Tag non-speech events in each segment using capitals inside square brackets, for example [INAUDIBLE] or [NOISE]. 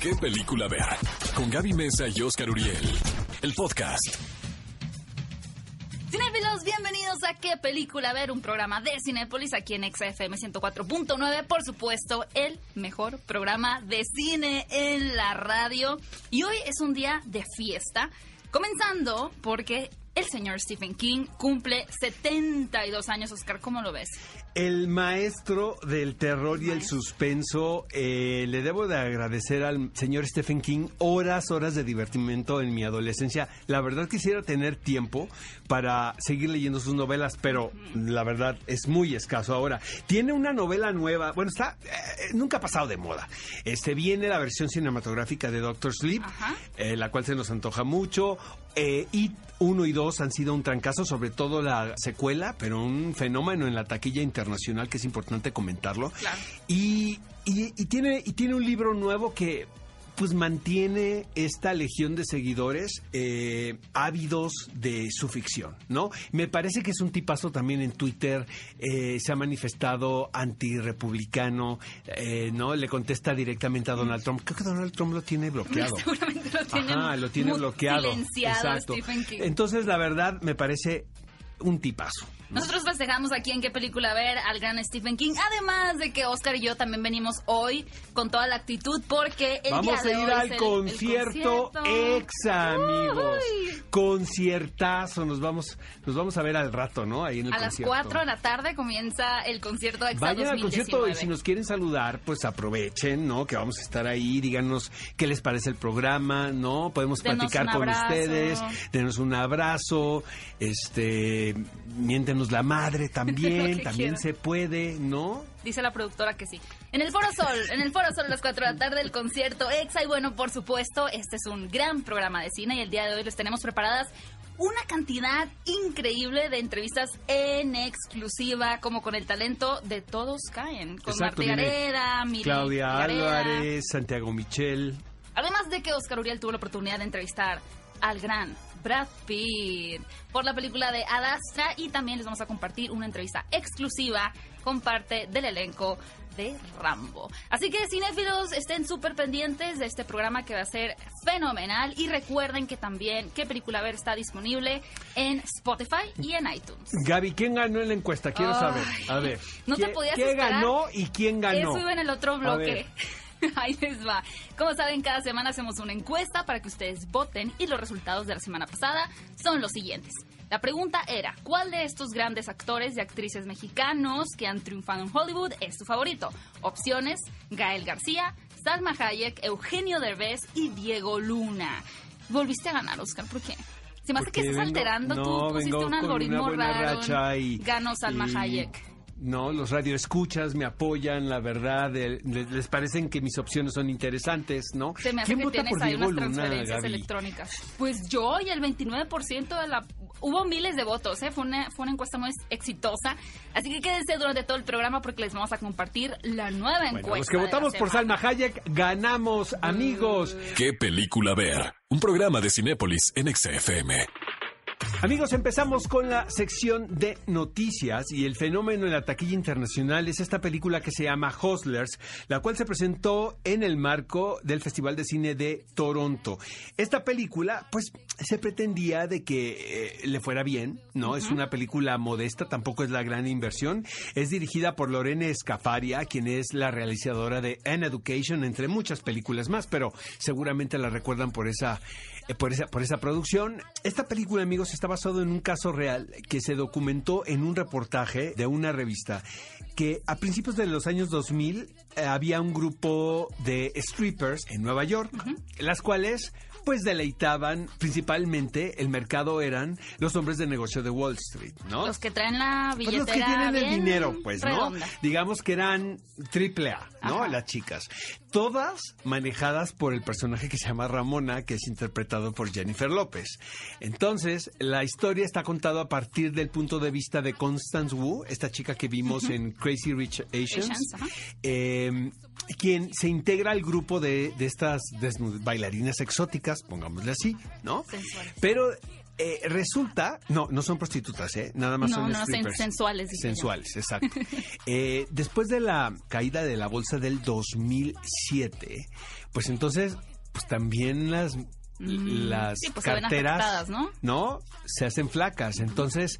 ¿Qué película ver? Con Gaby Mesa y Oscar Uriel. El podcast. Cinéfilos, bienvenidos a ¿Qué película ver? Un programa de Cinépolis aquí en XFM 104.9. Por supuesto, el mejor programa de cine en la radio. Y hoy es un día de fiesta. Comenzando porque el señor Stephen King cumple 72 años. Oscar, ¿cómo lo ves? El maestro del terror y el suspenso, eh, le debo de agradecer al señor Stephen King horas, horas de divertimento en mi adolescencia. La verdad quisiera tener tiempo para seguir leyendo sus novelas, pero la verdad es muy escaso ahora. Tiene una novela nueva, bueno, está, eh, nunca ha pasado de moda. Este viene la versión cinematográfica de Doctor Sleep, eh, la cual se nos antoja mucho. Eh, y 1 y 2 han sido un trancazo, sobre todo la secuela, pero un fenómeno en la taquilla internacional que es importante comentarlo. Claro. Y, y- y tiene, y tiene un libro nuevo que pues mantiene esta legión de seguidores eh, ávidos de su ficción, ¿no? Me parece que es un tipazo también en Twitter, eh, se ha manifestado antirrepublicano, eh, ¿no? Le contesta directamente a Donald Trump. Creo que Donald Trump lo tiene bloqueado. [LAUGHS] Seguramente lo tiene, Ajá, lo tiene bloqueado. Exacto. Entonces, la verdad, me parece un tipazo. Nosotros festejamos aquí en qué película ver al gran Stephen King. Además de que Oscar y yo también venimos hoy con toda la actitud porque el Vamos día de a ir hoy al el- el concierto, concierto. exa, amigos. Uy. Conciertazo. Nos vamos, nos vamos a ver al rato, ¿no? Ahí en el A las concierto. 4 de la tarde comienza el concierto EXA Vayan al 2019. concierto y si nos quieren saludar, pues aprovechen, ¿no? Que vamos a estar ahí, díganos qué les parece el programa, ¿no? Podemos Denos platicar con ustedes, denos un abrazo, este, la madre [LAUGHS] también, también se puede, ¿no? Dice la productora que sí. En el Foro Sol, en el Foro Sol a las 4 de la tarde el concierto EXA y bueno, por supuesto, este es un gran programa de cine y el día de hoy les tenemos preparadas una cantidad increíble de entrevistas en exclusiva, como con el talento de Todos Caen, con Exacto, Marta Gareda, Claudia Gareda. Álvarez, Santiago Michel. Además de que Oscar Uriel tuvo la oportunidad de entrevistar al gran Brad Pitt por la película de Adastra y también les vamos a compartir una entrevista exclusiva con parte del elenco de Rambo. Así que cinéfilos, estén súper pendientes de este programa que va a ser fenomenal y recuerden que también qué película ver está disponible en Spotify y en iTunes. Gaby, ¿quién ganó en la encuesta? Quiero Ay, saber. A ver. no te ¿quién- podías ¿Quién esperar? ganó y quién ganó? Eso iba en el otro bloque. [LAUGHS] [LAUGHS] Ahí les va. Como saben, cada semana hacemos una encuesta para que ustedes voten y los resultados de la semana pasada son los siguientes. La pregunta era, ¿cuál de estos grandes actores y actrices mexicanos que han triunfado en Hollywood es tu favorito? Opciones, Gael García, Salma Hayek, Eugenio Derbez y Diego Luna. Volviste a ganar, Oscar, ¿por qué? Se me hace que estás vengo- alterando, no, tú pusiste un algoritmo raro. y- Ganó Salma y- Hayek. No, los radioescuchas me apoyan, la verdad, eh, les, les parecen que mis opciones son interesantes, ¿no? Se me hace ¿Quién que vota tienes por ahí Diego unas Luna, transferencias Gaby? electrónicas. Pues yo y el 29% de la... Hubo miles de votos, ¿eh? Fue una, fue una encuesta muy exitosa. Así que quédense durante todo el programa porque les vamos a compartir la nueva Bueno, encuesta. los que votamos por. Salma Hayek, ganamos, amigos. ¿Qué película ver? Un programa de Cinépolis en XFM. Amigos, empezamos con la sección de noticias y el fenómeno en la taquilla internacional es esta película que se llama Hustlers, la cual se presentó en el marco del Festival de Cine de Toronto. Esta película, pues, se pretendía de que eh, le fuera bien, ¿no? Es una película modesta, tampoco es la gran inversión. Es dirigida por Lorene Scafaria, quien es la realizadora de An Education, entre muchas películas más, pero seguramente la recuerdan por esa por esa, por esa producción. Esta película, amigos, está basado en un caso real que se documentó en un reportaje de una revista que a principios de los años 2000 eh, había un grupo de strippers en Nueva York, las cuales pues deleitaban principalmente el mercado eran los hombres de negocio de Wall Street, ¿no? Los que traen la Pues billetera los que tienen el dinero, pues, ¿no? redonda. Digamos que eran triple A, ¿no? Ajá. Las chicas. Todas manejadas por el personaje que se llama Ramona, que es interpretado por Jennifer López. Entonces, la historia está contada a partir del punto de vista de Constance Wu, esta chica que vimos en Crazy Rich Asians, eh, quien se integra al grupo de, de estas bailarinas exóticas, pongámosle así, ¿no? Sensuales. Pero eh, resulta, no, no son prostitutas, ¿eh? Nada más No, son no, strippers. sensuales, yo. Sensuales, exacto. [LAUGHS] Eh, después de la caída de la bolsa del 2007, pues entonces, pues también las las Sí, pues carteras, afectadas, ¿no? Se hacen flacas. Entonces,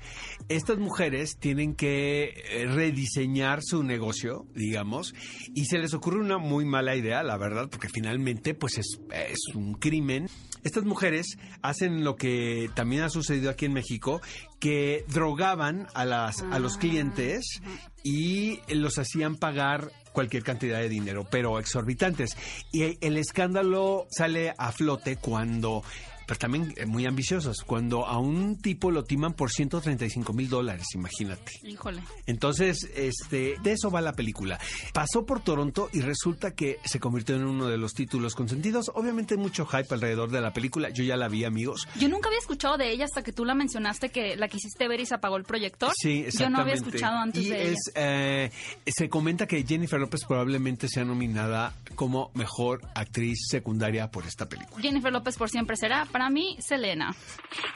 estas mujeres tienen que eh, rediseñar su negocio, digamos, y se les ocurre una muy mala idea, la verdad, porque finalmente, pues es, es un crimen. Estas mujeres hacen lo que también ha sucedido aquí en México, que drogaban a, las, a los clientes y los hacían pagar cualquier cantidad de dinero, pero exorbitantes. Y el escándalo sale a flote cuando pero también eh, muy ambiciosos. Cuando a un tipo lo timan por 135 mil dólares, imagínate. Híjole. Entonces, este, de eso va la película. Pasó por Toronto y resulta que se convirtió en uno de los títulos consentidos. Obviamente hay mucho hype alrededor de la película. Yo ya la vi, amigos. Yo nunca había escuchado de ella hasta que tú la mencionaste que la quisiste ver y se apagó el proyector. Sí, exactamente. Yo no había escuchado antes y de es, eh, se comenta que Jennifer López probablemente sea nominada como mejor actriz secundaria por esta película. Jennifer López por siempre será. Para mí, Selena.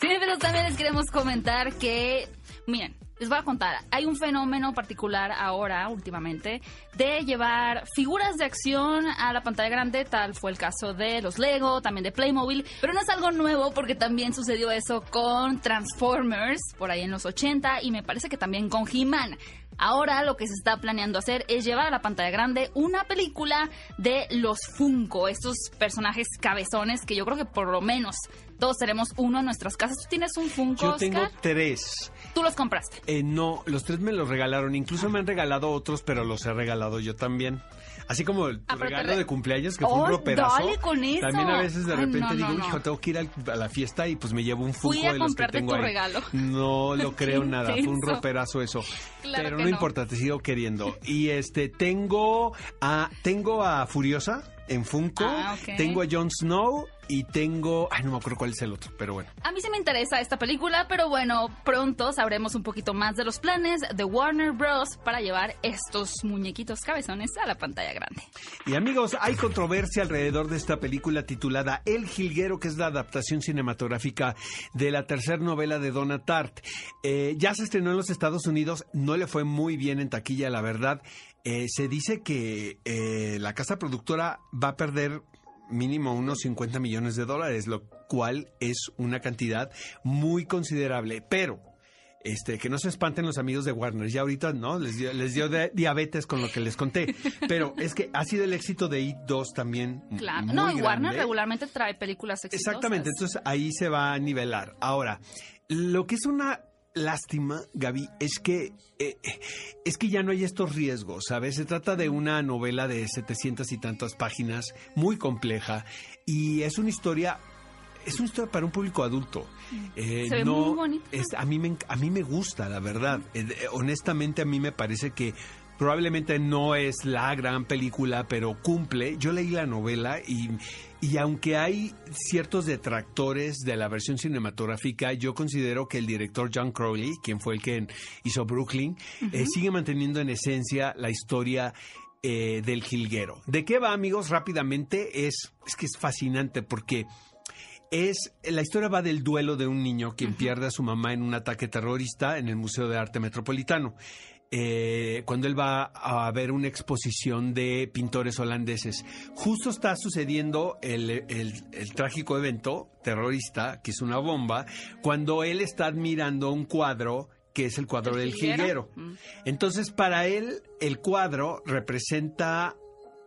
Sí, pero también les queremos comentar que, miren, les voy a contar, hay un fenómeno particular ahora, últimamente, de llevar figuras de acción a la pantalla grande, tal fue el caso de los Lego, también de Playmobil, pero no es algo nuevo porque también sucedió eso con Transformers, por ahí en los 80, y me parece que también con He-Man. Ahora lo que se está planeando hacer es llevar a la pantalla grande una película de los Funko, estos personajes cabezones que yo creo que por lo menos todos tenemos uno en nuestras casas. ¿Tú tienes un Funko, Yo tengo Oscar? tres. Tú los compraste. Eh, no, los tres me los regalaron. Incluso me han regalado otros, pero los he regalado yo también. Así como el tu Ah, te regalo re- de cumpleaños, que fue un ¡Ay, roperazo. dale con eso! También a veces de Ay, repente no, digo, no, no. hijo, tengo que ir a la fiesta y pues me llevo un a de los que tengo tu ahí. regalo. No lo [LAUGHS] creo nada, fue un roperazo eso. [LAUGHS] Claro pero no, importa, te sigo queriendo. Y este, tengo a, tengo a Furiosa en Funko, Ah, tengo a Jon Snow y tengo, ay, no me acuerdo cuál es el otro, pero bueno. A mí sí me interesa esta película, pero bueno, pronto sabremos un poquito más de los planes de Warner Bros. para llevar estos muñequitos cabezones a la pantalla grande. Y amigos, hay controversia alrededor de esta película titulada El Jilguero, que es la adaptación cinematográfica de la tercera novela de Donna Tartt. Eh, ya se estrenó en los Estados Unidos, no le fue muy bien en taquilla, la verdad. Eh, se dice que eh, la casa productora va a perder mínimo unos 50 millones de dólares, lo cual es una cantidad muy considerable, pero este, que no se espanten los amigos de Warner. Ya ahorita, ¿no? Les dio, les dio de- diabetes con lo que les conté. Pero es que ha sido el éxito de It 2 también. Claro. muy no, y Warner regularmente trae películas exitosas. Exactamente, entonces ahí se va a nivelar. Ahora, lo que es una lástima, Gaby, es que eh, es que ya no hay estos riesgos, ¿sabes? Se trata de una novela de 700 y tantas páginas, muy compleja, y es una historia es una historia para un público adulto. Eh, Se ve no, muy bonita. es- a, mí me, a mí me gusta, la verdad. Eh, honestamente, a mí me parece que probablemente no es la gran película, pero cumple. Yo leí la novela y, y aunque hay ciertos detractores de la versión cinematográfica, yo considero que el director John Crowley, quien fue el que hizo Brooklyn, eh, sigue manteniendo en esencia la historia eh, del jilguero. ¿De qué va, amigos? Rápidamente, es, es que es fascinante porque es la historia va del duelo de un niño quien pierde a su mamá en un ataque terrorista en el Museo de Arte Metropolitano. Eh, cuando él va a ver una exposición de pintores holandeses. Justo está sucediendo el, el- el trágico evento terrorista, que es una bomba, cuando él está admirando un cuadro que es el cuadro ¿El del jilguero? jilguero. Mm. Entonces, para él, el cuadro representa,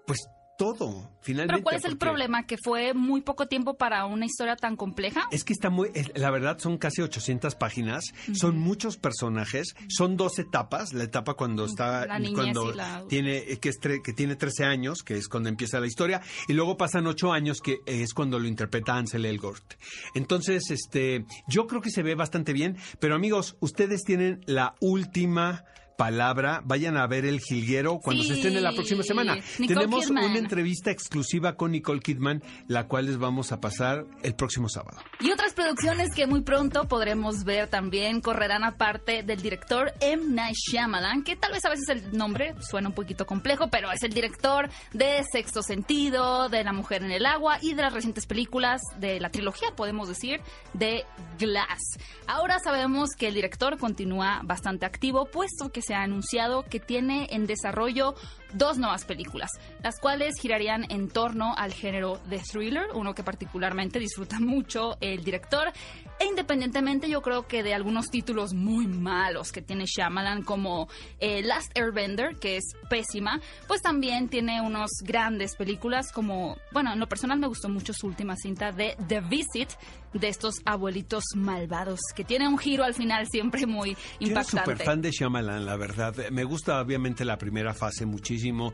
pues, todo, finalmente. Pero ¿cuál es el problema? ¿Que fue muy poco tiempo para una historia tan compleja? Es que está muy, la verdad son casi 800 páginas, son muchos personajes, son dos etapas, la etapa cuando está, La cuando la- tiene, eh, que, es tre- que tiene 13 años, que es cuando empieza la historia, y luego pasan 8 años, que es cuando lo interpreta Ansel Elgort. Entonces, este, yo creo que se ve bastante bien, pero amigos, ustedes tienen la última palabra, vayan a ver el jilguero cuando Sí, se estrene la próxima semana. Nicole Tenemos Kidman. una entrevista exclusiva con Nicole Kidman, la cual les vamos a pasar el próximo sábado. Y otras producciones que muy pronto podremos ver también correrán aparte del director M. Night Shyamalan, que tal vez a veces el nombre suena un poquito complejo, pero es el director de Sexto Sentido, de La Mujer en el Agua y de las recientes películas de la trilogía, podemos decir, de Glass. Ahora sabemos que el director continúa bastante activo, puesto que se ha anunciado que tiene en desarrollo dos nuevas películas, las cuales girarían en torno al género de thriller, uno que particularmente disfruta [LAUGHS] mucho el director, e independientemente yo creo que de algunos títulos muy malos que tiene Shyamalan, como eh, Last Airbender, que es pésima, pues también tiene unos grandes películas como, bueno, en lo personal me gustó mucho su última cinta de The Visit, de estos abuelitos malvados, que tiene un giro al final siempre muy impactante. Yo súper fan de Shyamalan, la verdad. Me gusta obviamente la primera fase muchísimo.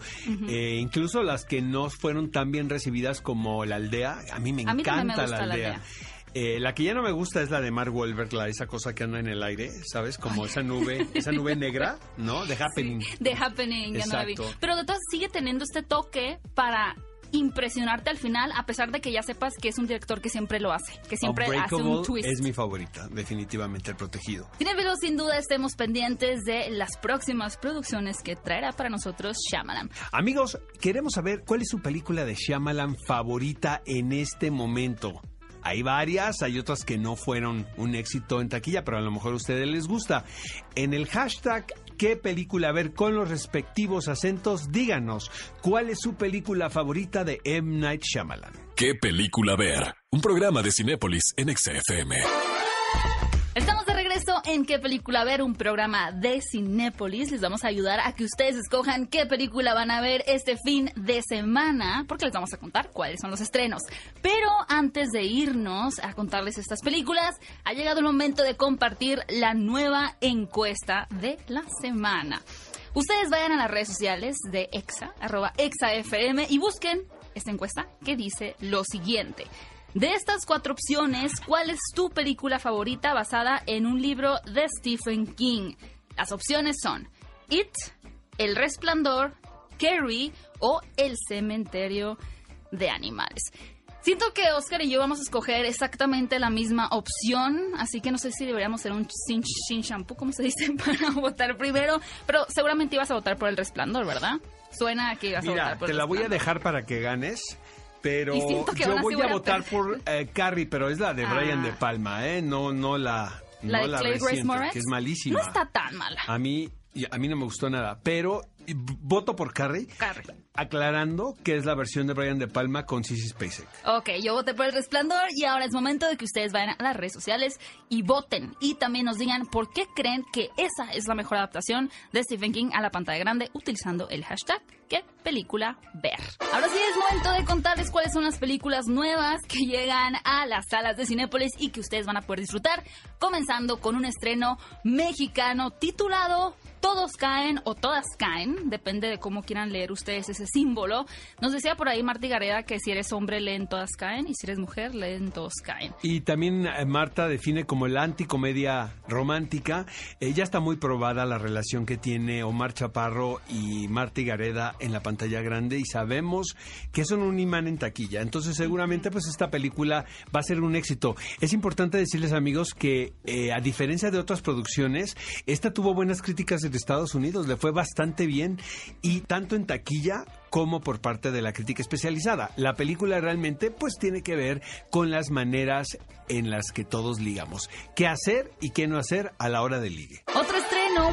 eh, incluso las que no fueron tan bien recibidas como La Aldea. A mí me A mí también me encanta gusta La La Aldea. Eh, la que ya no me gusta es la de Mark Wahlberg, la, esa cosa que anda en el aire, ¿sabes? Como esa nube, esa nube negra, ¿no? De Happening. The Happening, ya no la vi. Pero de todas sigue teniendo este toque para impresionarte al final, a pesar de que ya sepas que es un director que siempre lo hace, que siempre hace un twist. es mi favorita, definitivamente, el protegido. Cinefilos, sin duda estemos pendientes de las próximas producciones que traerá para nosotros Shyamalan. Amigos, queremos saber cuál es su película de Shyamalan favorita en este momento. Hay varias, hay otras que no fueron un éxito en taquilla, pero a lo mejor a ustedes les gusta. En el hashtag qué película ver con los respectivos acentos, díganos cuál es su película favorita de M. Night Shyamalan. ¿Qué película ver? Un programa de Cinépolis en XFM. Estamos en qué película ver, un programa de Cinépolis. Les vamos a ayudar a que ustedes escojan qué película van a ver este fin de semana, porque les vamos a contar cuáles son los estrenos. Pero antes de irnos a contarles estas películas, ha llegado el momento de compartir la nueva encuesta de la semana. Ustedes vayan a las redes sociales de EXA, arroba EXAFM, y busquen esta encuesta que dice lo siguiente. De estas cuatro opciones, ¿cuál es tu película favorita basada en un libro de Stephen King? Las opciones son It, El Resplandor, Carrie o El Cementerio de Animales. Siento que Oscar y yo vamos a escoger exactamente la misma opción, así que no sé si deberíamos hacer un sin, sin shampoo, como se dice, [LAUGHS] para votar primero, pero seguramente ibas a votar por El Resplandor, ¿verdad? Suena a que ibas a votar por te El la voy a dejar para que ganes. Pero yo voy a votar por eh, Carrie, pero es la de Ah. Brian De Palma, ¿eh? No, no la, La no de Clay Grace reciente, Moretz. que es malísima. No está tan mala. A mí, a mí no me gustó nada, pero voto por Carrie, Carrie. aclarando que es la versión de Brian De Palma con Sissy Spacek. Ok, yo voté por el resplandor y ahora es momento de que ustedes vayan a las redes sociales y voten. Y también nos digan por qué creen que esa es la mejor adaptación de Stephen King a la pantalla grande utilizando el hashtag qué película ver. Ahora sí es momento de contarles cuáles son las películas nuevas que llegan a las salas de Cinépolis y que ustedes van a poder disfrutar, comenzando con un estreno mexicano titulado todos caen o todas caen, depende de cómo quieran leer ustedes ese símbolo. Nos decía por ahí Marta Gareda que si eres hombre leen todas caen y si eres mujer leen todos caen. Y también eh, Marta define como la anticomedia romántica. Eh, ya está muy probada la relación que tiene Omar Chaparro y Marta Gareda en la pantalla grande y sabemos que son un imán en taquilla. Entonces seguramente pues esta película va a ser un éxito. Es importante decirles amigos que eh, a diferencia de otras producciones, esta tuvo buenas críticas de Estados Unidos, le fue bastante bien y tanto en taquilla como por parte de la crítica especializada. La película realmente pues tiene que ver con las maneras en las que todos ligamos. ¿Qué hacer y qué no hacer a la hora del ligue? Otro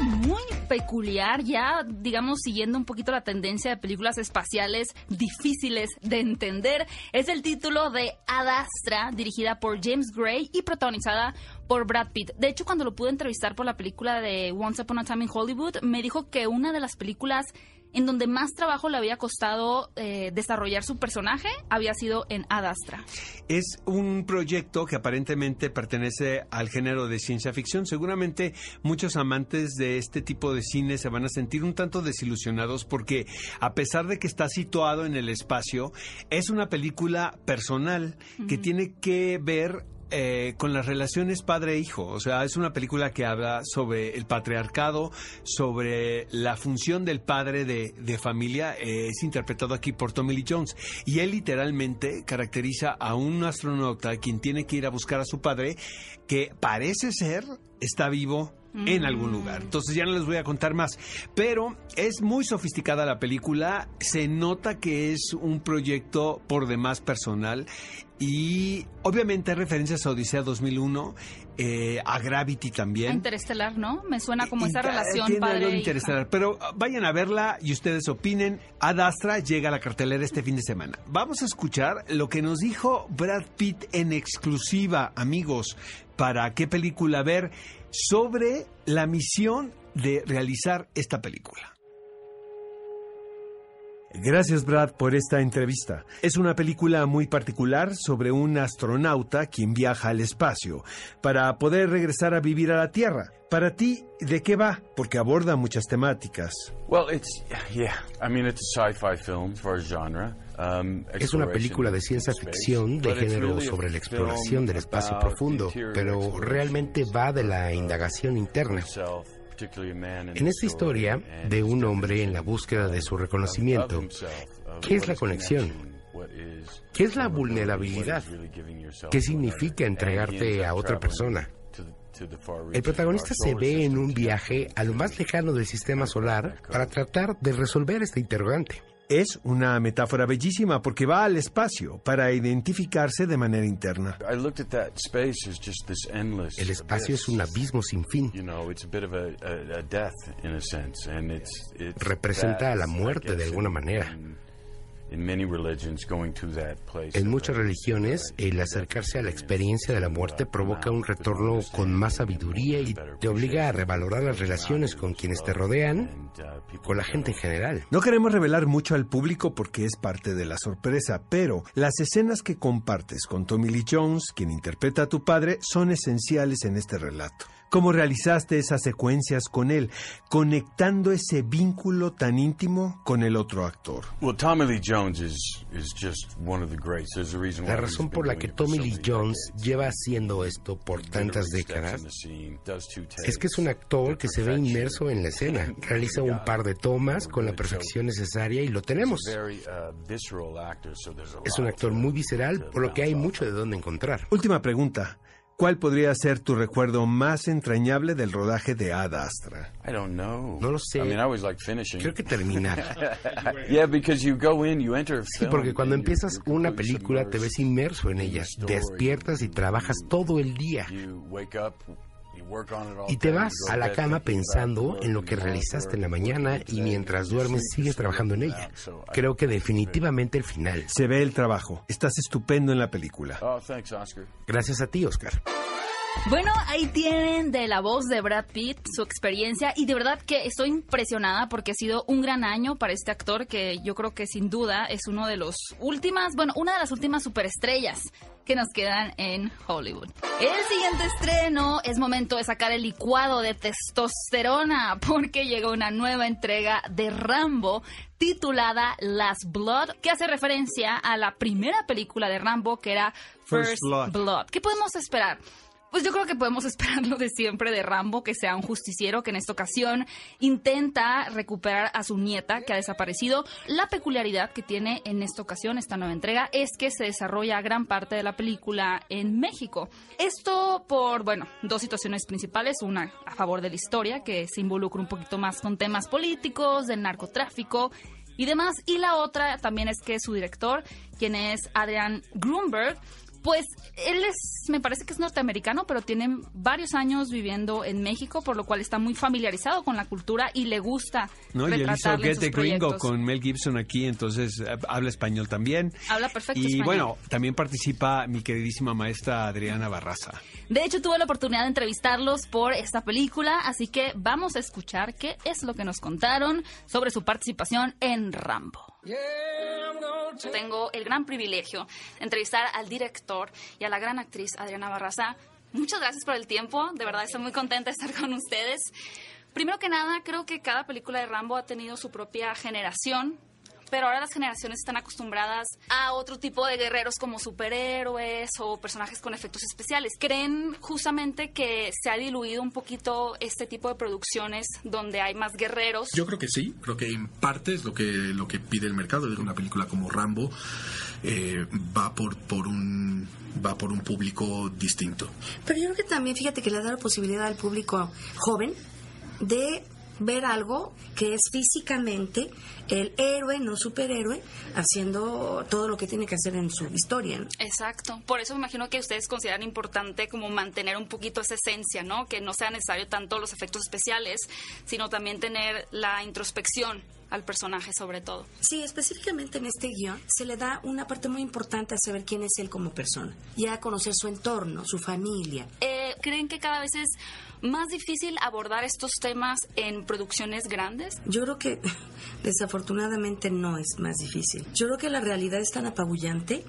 muy peculiar, ya digamos siguiendo un poquito la tendencia de películas espaciales difíciles de entender, es el título de Ad Astra, dirigida por James Gray y protagonizada por Brad Pitt. De hecho, cuando lo pude entrevistar por la película de Once Upon a Time in Hollywood, me dijo que una de las películas en donde más trabajo le había costado eh, desarrollar su personaje había sido en Ad Astra. Es un proyecto que aparentemente pertenece al género de ciencia ficción. Seguramente muchos amantes de este tipo de cine se van a sentir un tanto desilusionados porque a pesar de que está situado en el espacio, es una película personal que tiene que ver eh, con las relaciones padre-hijo. O sea, es una película que habla sobre el patriarcado, sobre la función del padre de, de familia. Eh, es interpretado aquí por Tommy Lee Jones. Y él literalmente caracteriza a un astronauta quien tiene que ir a buscar a su padre, que parece ser está vivo en algún lugar. Entonces ya no les voy a contar más. Pero es muy sofisticada la película. Se nota que es un proyecto por demás personal. Y obviamente hay referencias a Odisea 2001, eh, a Gravity también. A Interestelar, ¿no? Me suena como esa relación tiene padre. algo de hija. Interestelar. Pero ah, vayan a verla y ustedes opinen. Ad Astra llega a la cartelera este fin de semana. Vamos a escuchar lo que nos dijo Brad Pitt en exclusiva, amigos, para qué película ver sobre la misión de realizar esta película. Gracias Brad por esta entrevista. Es una película muy particular sobre un astronauta quien viaja al espacio para poder regresar a vivir a la Tierra. Para ti, ¿de qué va? Porque aborda muchas temáticas. Well, it's yeah. I mean, it's a sci-fi film for genre. Um, Es una película de ciencia ficción space, de género sobre la exploración del espacio profundo, pero realmente va de la indagación interna. En esta historia de un hombre en la búsqueda de su reconocimiento, ¿qué es la conexión? ¿Qué es la vulnerabilidad? ¿Qué significa entregarte a otra persona? El protagonista se ve en un viaje a lo más lejano del sistema solar para tratar de resolver esta interrogante. Es una metáfora bellísima porque va al espacio para identificarse de manera interna. El espacio es un abismo sin fin. Representa a la muerte de alguna manera. En muchas religiones, el acercarse a la experiencia de la muerte provoca un retorno con más sabiduría y te obliga a revalorar las relaciones con quienes te rodean, uh, con la gente en general. No queremos revelar mucho al público porque es parte de la sorpresa, pero las escenas que compartes con Tommy Lee Jones, quien interpreta a tu padre, son esenciales en este relato. ¿Cómo realizaste esas secuencias con él, conectando ese vínculo tan íntimo con el otro actor? Well, Tommy Lee Jones is is just one of the greats. There's a reason why La razón por la que Tommy Lee Jones lleva haciendo esto por tantas décadas es que es un actor que se ve inmerso en la escena, [LAUGHS] realiza un par de tomas con la perfección necesaria y lo tenemos. Uh, Es un actor to- muy visceral, por lo que hay mucho de dónde encontrar. Última pregunta. ¿Cuál podría ser tu recuerdo más entrañable del rodaje de Ad Astra? I don't know. No lo sé. I mean, I always like finishing. Creo que terminar. [LAUGHS] yeah, because you go in, you enter a Sí, film, porque cuando and you're- empiezas you're una película te ves inmerso en ella, despiertas y trabajas todo el día. You wake up, Y te vas a la cama pensando en lo que realizaste en la mañana y mientras duermes sigues trabajando en ella. Creo que definitivamente el final. Se ve el trabajo. Estás estupendo en la película. Oh. Gracias a ti, Oscar. Bueno, ahí tienen de la voz de Brad Pitt su experiencia y de verdad que estoy impresionada porque ha sido un gran año para este actor que yo creo que sin duda es uno de los últimas, bueno, una de las últimas superestrellas que nos quedan en Hollywood. El siguiente estreno es momento de sacar el licuado de testosterona porque llega una nueva entrega de Rambo titulada Last Blood, que hace referencia a la primera película de Rambo que era First First, Blood. Blood. ¿Qué podemos esperar? Pues yo creo que podemos [LAUGHS] esperar lo de siempre de Rambo, que sea un justiciero que en esta ocasión intenta recuperar a su nieta que ha desaparecido. La peculiaridad que tiene en esta ocasión esta nueva entrega es que se desarrolla gran parte de la película en México. Esto por, bueno, dos situaciones principales. Una a favor de la historia, que se involucra un poquito más con temas políticos, del narcotráfico y demás. Y la otra también es que su director, quien es Adrian Grunberg, pues él es, me parece que es norteamericano, pero tiene varios años viviendo en México, por lo cual está muy familiarizado con la cultura y le gusta ¿no? Y él hizo Get the Gringo con Mel Gibson aquí, entonces eh, habla español también. Habla perfecto Y español. bueno, también participa mi queridísima maestra Adriana Barraza. De hecho, tuve la oportunidad de entrevistarlos por esta película, así que vamos a escuchar qué es lo que nos contaron sobre su participación en Rambo. Tengo el gran privilegio de entrevistar al director y a la gran actriz Adriana Barraza. Muchas gracias por el tiempo, de verdad estoy muy contenta de estar con ustedes. Primero que nada, creo que cada película de Rambo ha tenido su propia generación, pero ahora las generaciones están acostumbradas a otro tipo de guerreros como superhéroes o personajes con efectos especiales. ¿Creen justamente que se ha diluido un poquito este tipo de producciones donde hay más guerreros? Yo creo que sí, creo que en parte es lo que, lo que pide el mercado. Una película como Rambo eh, va por, por un va por un público distinto. Pero yo creo que también, fíjate que le da la posibilidad al público joven de ver algo que es físicamente el héroe, no superhéroe, haciendo todo lo que tiene que hacer en su historia. ¿no? Exacto. Por eso me imagino que ustedes consideran importante como mantener un poquito esa esencia, ¿no? Que no sea necesario tanto los efectos especiales, sino también tener la introspección al personaje sobre todo. Sí, específicamente en este guion se le da una parte muy importante a saber quién es él como persona y a conocer su entorno, su familia. Eh, ¿Creen que cada vez es más difícil abordar estos temas en producciones grandes? Yo creo que [LAUGHS] desafortunadamente no es más difícil. Yo creo que la realidad es tan apabullante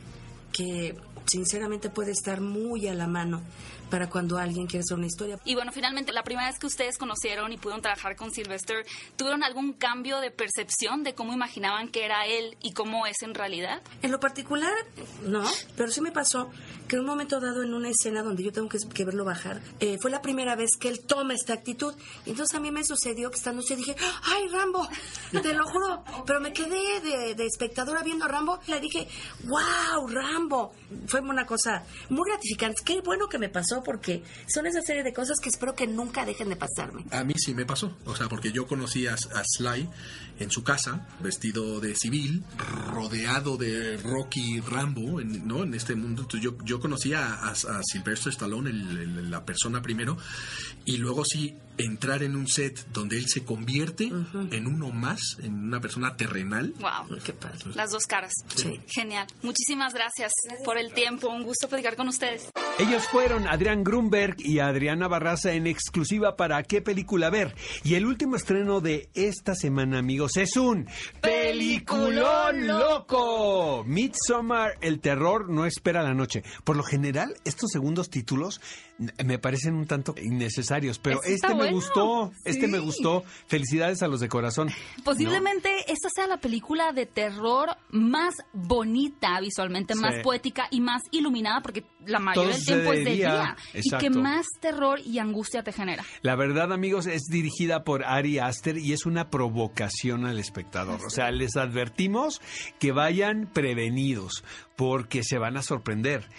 que sinceramente puede estar muy a la mano para cuando alguien quiere hacer una historia. Y bueno, finalmente, la primera vez que ustedes conocieron y pudieron trabajar con Sylvester, ¿tuvieron algún cambio de percepción de cómo imaginaban que era él y cómo es en realidad? En lo particular, no, pero sí me pasó que en un momento dado en una escena donde yo tengo que, que verlo bajar, eh, fue la primera vez que él toma esta actitud. Entonces a mí me sucedió que estando yo dije, ¡ay, Rambo! Te lo juro, pero me quedé de, de espectadora viendo a Rambo y le dije, ¡wow, Rambo! Fue una cosa muy gratificante. Qué bueno que me pasó porque son esa serie de cosas que espero que nunca dejen de pasarme. A mí sí me pasó, o sea, porque yo conocí a, a Sly en su casa, vestido de civil, rodeado de Rocky Rambo, en, ¿no? En este mundo. Entonces yo, yo conocí a, a, a Sylvester Stallone, el- el- la persona primero, y luego sí entrar en un set donde él se convierte en uno más, en una persona terrenal. ¡Wow! Qué padre. Las dos caras. Sí. Genial. Muchísimas gracias, por el tiempo. Un gusto platicar con ustedes. Ellos fueron Adrián Grunberg y Adriana Barraza en exclusiva para qué película ver. Y el último estreno de esta semana, amigos, es un peliculón loco. Midsommar, el terror no espera la noche. Por lo general, estos segundos títulos me parecen un tanto innecesarios, pero Este este me bueno. gustó, este me gustó. Felicidades a los de corazón. Posiblemente esta sea la película de terror más bonita visualmente, Sí. más poética y más iluminada, porque la mayoría del tiempo sucede es de día. Y que más terror y angustia te genera. La verdad, amigos, es dirigida por Ari Aster y es una provocación al espectador. O sea, les advertimos que vayan prevenidos porque se van a sorprender.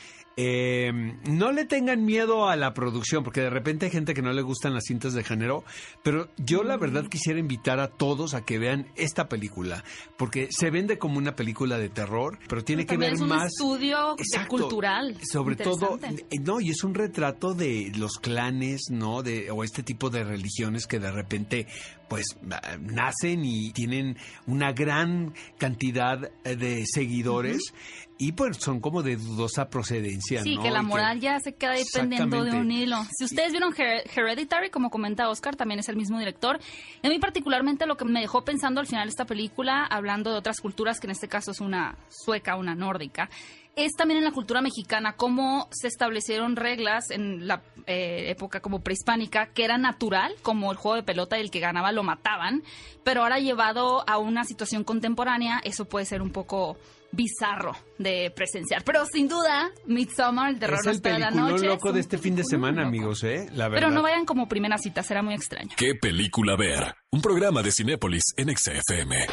Eh, no le tengan miedo a la producción, porque de repente hay gente que no le gustan las cintas de género, pero yo la verdad quisiera invitar a todos a que vean esta película, porque se vende como una película de terror, pero tiene que ver es un más estudio Exacto. cultural. Sobre todo, eh, no, y es un retrato de los clanes, ¿no? De, o este tipo de religiones que de repente, pues, ah, nacen y tienen una gran cantidad eh, de seguidores y pues son como de dudosa procedencia, Sí, ¿no? que la moral ya se queda dependiendo de un hilo. Si ustedes vieron Her- Hereditary, como comenta Oscar, también es el mismo director. A mí particularmente lo que me dejó pensando al final de esta película, hablando de otras culturas, que en este caso es una sueca, una nórdica, es también en la cultura mexicana cómo se establecieron reglas en la eh, época como prehispánica que era natural, como el juego de pelota y el que ganaba lo mataban, pero ahora llevado a una situación contemporánea, eso puede ser un poco bizarro de presenciar. Pero sin duda, Midsommar, el terror Es el espera la noche. loco es de este fin de semana, loco. amigos, ¿eh? La verdad. Pero no vayan como primera cita, será muy extraño. ¿Qué película ver? Un programa de Cinépolis en XFM.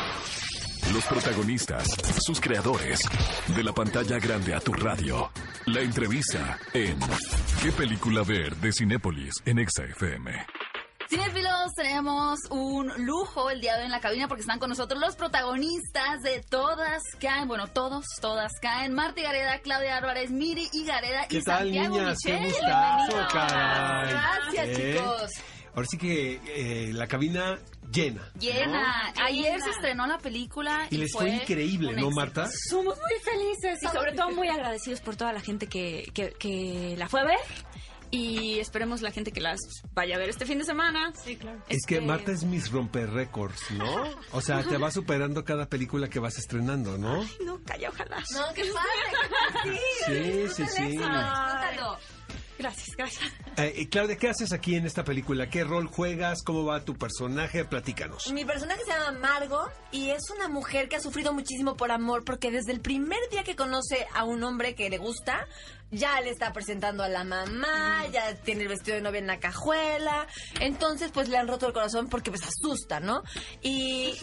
Los protagonistas, sus creadores, de la pantalla grande a tu radio. La entrevista en ¿Qué película ver? de Cinépolis en XFM. Cinefilos, tenemos un lujo el día de hoy en la cabina porque están con nosotros los protagonistas de Todas Caen, bueno, todos, todas caen. Marta Gareda, Claudia Álvarez, Miri y Gareda ¿Qué y tal, Santiago niñas? ¡Qué Michel. gustazo, Bienvenidos. caray! Gracias, ¿Eh? chicos. Ahora sí que eh, la cabina llena. Llena. Ayer se estrenó la película Y y, les fue increíble, ¿no. Marta? Somos muy felices y sobre todo muy agradecidos por toda la gente que, que, que la fue a ver. Y esperemos la gente que las vaya a ver este fin de semana. Sí, claro. Es que Marta es mis romper récords, ¿no? O sea, te va superando cada película que vas estrenando, ¿no? No, calla, ojalá. No, qué padre. Sí, sí, sí. Cuéntalo. Gracias, gracias. Eh, Claudia, ¿qué haces aquí en esta película? ¿Qué rol juegas? ¿Cómo va tu personaje? Platícanos. Mi personaje se llama Margo y es una mujer que ha sufrido muchísimo por amor porque desde el primer día que conoce a un hombre que le gusta, ya le está presentando a la mamá, ya tiene el vestido de novia en la cajuela, entonces pues le han roto el corazón porque pues asusta, ¿no? Y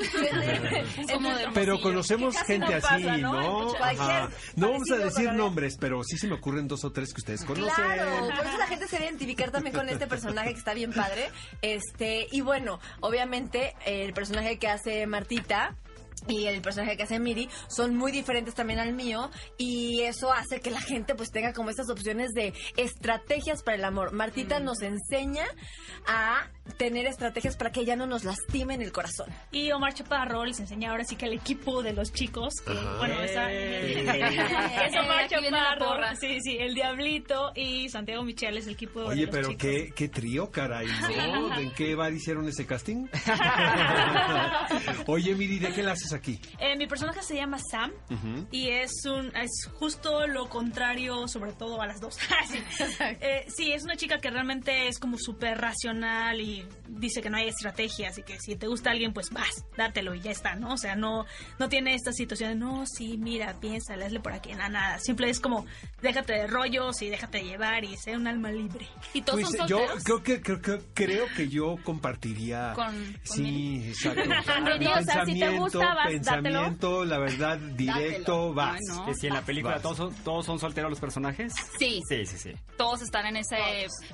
[LAUGHS] Pero conocemos gente no así, ¿no? ¿no? Cualquier Ajá. No vamos a decir nombres, pero sí se me ocurren dos o tres que ustedes conocen. Claro, por eso la gente se debe identificar también con este personaje que está bien padre. Este, y bueno, obviamente el personaje que hace Martita y el personaje que hace Miri son muy diferentes también al mío y eso hace que la gente pues tenga como estas opciones de estrategias para el amor. Martita nos enseña a tener estrategias para que ya no nos lastimen el corazón. Y Omar Chaparro les enseña ahora sí que al equipo de los chicos, que bueno, ¡Ey! [LAUGHS] es Omar Chaparro, sí, sí, el Diablito y Santiago Michel es el equipo de Oye, los pero chicos. qué, qué trío, caray, ¿no? ¿En qué bar hicieron ese casting? [LAUGHS] Oye, Miri, ¿de qué la haces aquí? Eh, mi personaje se llama Sam y es un es justo lo contrario, sobre todo a las dos. [LAUGHS] sí. Eh, sí, es una chica que realmente es como súper racional y dice que no hay estrategias y que si te gusta alguien, pues vas, dátelo y ya está, ¿no? O sea, no, no tiene esta situación de, no, sí, mira, piensa, hazle por aquí, nada, nada. Simple es como, déjate de rollos y déjate llevar y sé un alma libre. ¿Y Pues, yo creo que creo, que creo que yo compartiría [LAUGHS] Con- con sí exacto [LAUGHS] o sea, si te gusta, vas, pensamiento la verdad directo vas Que si en la película todos son, todos son solteros los personajes. Sí. Sí, sí, sí. Todos están en ese...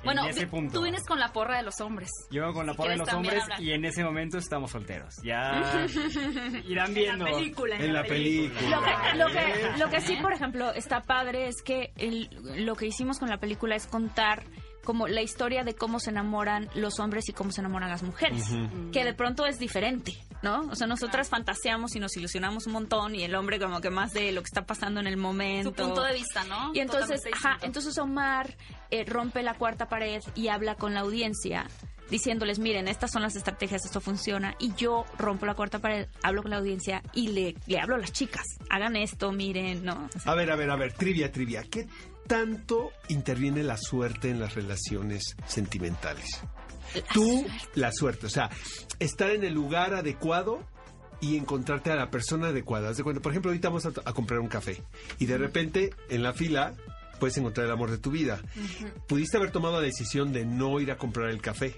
Bueno, ese vi- punto. tú vienes con la porra de los hombres. Yo con la porra de los hombres hablar. y en ese momento estamos solteros. Ya [LAUGHS] irán viendo. En la película. Lo que, lo, que, [LAUGHS] lo que sí, por ejemplo, está padre es que el- lo que hicimos con la película es contar como la historia de cómo se enamoran los hombres y cómo se enamoran las mujeres, Ujú. que de pronto es diferente, ¿no? O sea, nosotras fantaseamos y nos ilusionamos un montón y el hombre como que más de lo que está pasando en el momento. Su punto de vista, ¿no? Y entonces, ajá, entonces Omar eh, rompe la cuarta pared y habla con la audiencia diciéndoles, miren, estas son las estrategias, esto funciona. Y yo rompo la cuarta pared, hablo con la audiencia y le, le hablo a las chicas. Hagan esto, miren, ¿no? O sea, A ver, a ver, a ver, trivia, trivia. ¿Qué tanto interviene la suerte en las relaciones sentimentales? Tú, la suerte, o sea, estar en el lugar adecuado y encontrarte a la persona adecuada. Haz de cuenta, por ejemplo, ahorita vamos a, a comprar un café y de repente en la fila puedes encontrar el amor de tu vida. Pudiste haber tomado la decisión de no ir a comprar el café.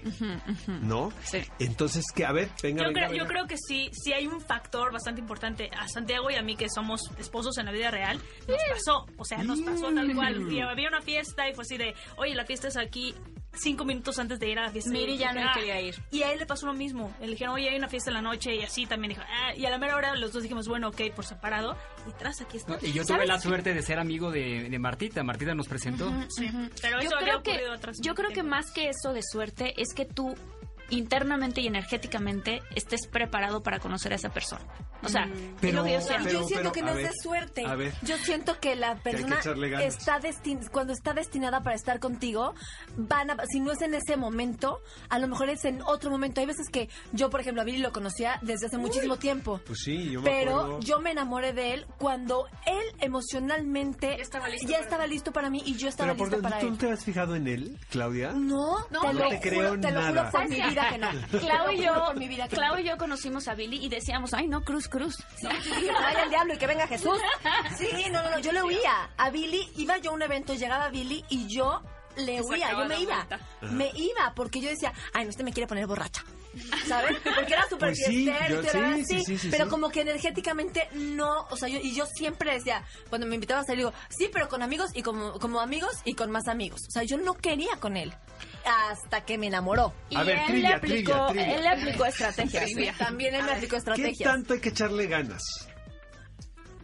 ¿no? Sí. Entonces, que a ver, venga, Yo venga, creo, venga. yo creo que sí, sí hay un factor bastante importante. A Santiago y a mí, que somos esposos en la vida real, nos pasó. O sea, nos pasó tal cual. Y había una fiesta y fue así de, oye, la fiesta es aquí cinco minutos antes de ir a la fiesta. Miri ya no "Ah". quería ir. Y a él le pasó lo mismo. Le dijeron, oye, hay una fiesta en la noche y así también dijo, ah, y a la mera hora los dos dijimos, bueno, ok, por separado. Y tras, aquí está. No, y yo tuve ¿Sabes la suerte de ser amigo de, de Martita. Martita nos presentó. Sí, pero yo eso había creo que ocurrido atrás. yo creo que más que eso de suerte es que tú internamente y energéticamente estés preparado para conocer a esa persona. O sea, es lo que yo siento. yo siento que no es de suerte. a ver. Yo siento que la persona está destin cuando está destinada para estar contigo, van a, si no es en ese momento, a lo mejor es en otro momento. Hay veces que yo, por ejemplo, a Billy lo conocía desde hace muchísimo tiempo. Pues sí, yo me Pero acuerdo. yo me enamoré de él cuando él emocionalmente ya estaba listo, para, mí y yo estaba lista para ¿tú él. no te has fijado en él, Claudia? No, No, te, no lo te juro, te lo juro por mi vida que no. Clau y yo, mi vida que Clau no. y yo conocimos a Billy y decíamos, ay no, Cruz, Cruz. Sí, que se vaya el diablo y que venga Jesús. Sí, no, no, no, yo le huía. A Billy, iba yo a un evento, llegaba Billy y yo le huía, yo me iba. vuelta. Me iba, porque yo decía, ay, no, este me quiere poner borracha. ¿Sabes? Porque era súper Pues sí, yo- era sí, así, sí, sí, sí, pero sí. como que energéticamente no, o sea, yo, y yo siempre decía, cuando me invitaba a salir, digo, sí, pero con amigos y como, como amigos y con más amigos. O sea, yo no quería con él. Hasta que me enamoró. Y él, le aplicó, él le aplicó estrategias. Sí, También él me aplicó ¿Qué estrategias. tanto hay que echarle ganas?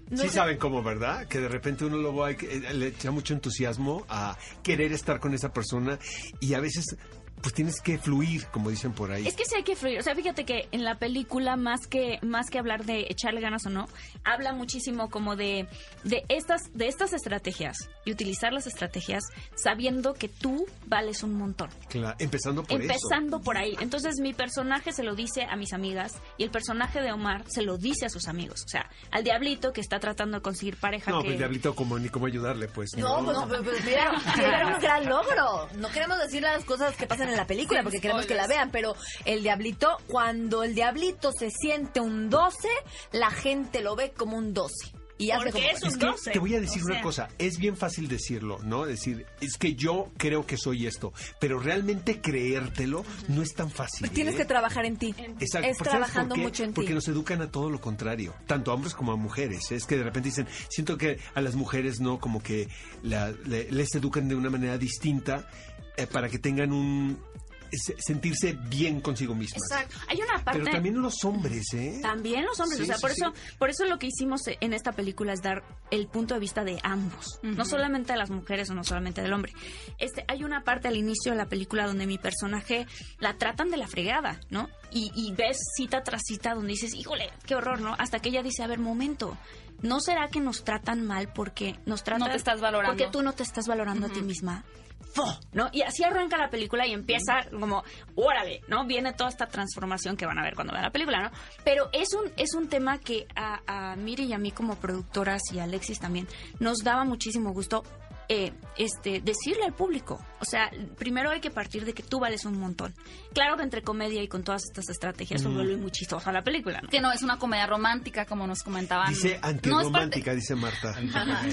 No sí sé. saben cómo, ¿verdad? Que de repente uno luego hay que- eh, le echa mucho entusiasmo a querer estar con esa persona y a veces pues tienes que fluir, como dicen por ahí. Es que sí hay que fluir. O sea, fíjate que en la película, más que, más que hablar de echarle ganas o no, habla muchísimo como de, de, estas, de estas estrategias y utilizar las estrategias sabiendo que tú vales un montón. Claro, empezando por eso. Empezando por ahí. Entonces mi personaje se lo dice a mis amigas y el personaje de Omar se lo dice a sus amigos. O sea, al diablito que está tratando de conseguir pareja No, que... pues el diablito como ni cómo ayudarle, pues. No, pues, pues, pues, mira, [LAUGHS] era un gran logro. No queremos decir las cosas que pasan en la película porque queremos que la vean, pero el diablito, cuando el diablito se siente un 12, la gente lo ve como un 12. Y hace como... Es que te voy a decir una cosa, es bien fácil decirlo, ¿no? Decir, es que yo creo que soy esto, pero realmente creértelo no es tan fácil. Tienes ¿eh? que trabajar en ti. Exacto. Es ¿Pero sabes trabajando mucho en Porque ti. nos educan a todo lo contrario, tanto a hombres como a mujeres. Es que de repente dicen, siento que a las mujeres no, como que la- le- les educan de una manera distinta eh, para que tengan un se- sentirse bien consigo mismas. Exacto. Hay una parte... Pero también los hombres, ¿eh? También los hombres, Sí, o sea, sí, por sí. eso, por eso lo que hicimos en esta película es dar el punto de vista de ambos, no solamente de las mujeres o no solamente del hombre. Este, hay una parte al inicio de la película donde mi personaje la tratan de la fregada, ¿no? Y, y ves cita tras cita donde dices, híjole, qué horror, ¿no? Hasta que ella dice, a ver, momento. ¿No será que nos tratan mal porque nos tratan No te estás valorando. Porque tú no te estás valorando a ti misma. ¿No? Y así arranca la película y empieza como, órale, ¿no? Viene toda esta transformación que van a ver cuando vean la película, ¿no? Pero es un, es un tema que a, a Miri y a mí como productoras y a Alexis también nos daba muchísimo gusto eh, este, decirle al público. O sea, primero hay que partir de que tú vales un montón. Claro que entre comedia y con todas estas estrategias se Mm. vuelve muy chistosa la película, ¿no? Que no es una comedia romántica, como nos comentaban. Dice No es parte- antirromántica, dice Marta.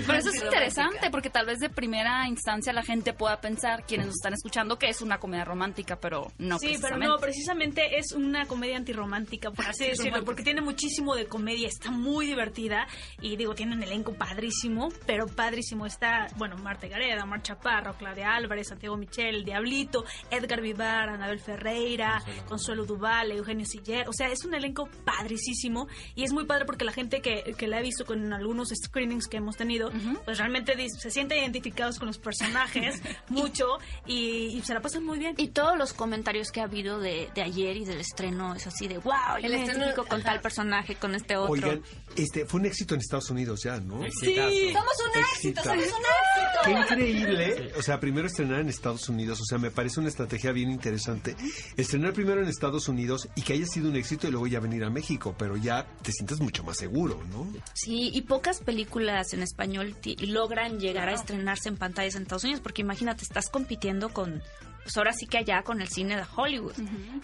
Pero eso es interesante porque tal vez de primera instancia la gente pueda pensar, quienes nos están escuchando, que es una comedia romántica, pero no sí, pero no, precisamente es una comedia antirromántica, por así [LAUGHS] decirlo, porque tiene muchísimo de comedia, está muy divertida y digo, tiene un elenco padrísimo, pero padrísimo está, bueno, Marta Gareda, Omar Chaparro, Claudia Álvarez, Santiago Michel, El Diablito, Edgar Vivar, Anabel Ferreira, Consuelo Duval, Eugenio Siller, o sea, es un elenco padricísimo y es muy padre porque la gente que, que la ha visto con algunos screenings que hemos tenido, pues realmente se siente identificados con los personajes [LAUGHS] mucho y, y se la pasan muy bien. Y todos los comentarios que ha habido de, de ayer y del estreno es así de wow, yo El me estreno- identifico con ajá. tal personaje, con este otro. Oigan, este fue un éxito en Estados Unidos ya, ¿no? Sí, somos un éxito, somos un Qué increíble, o sea, primero estrenar en Estados Unidos, o sea, me parece una estrategia bien interesante. Estrenar primero en Estados Unidos y que haya sido un éxito y luego ya venir a México, pero ya te sientes mucho más seguro, ¿no? Sí, y pocas películas en español ti- logran llegar a estrenarse en pantallas en Estados Unidos, porque imagínate, estás compitiendo con, pues ahora sí que allá con el cine de Hollywood.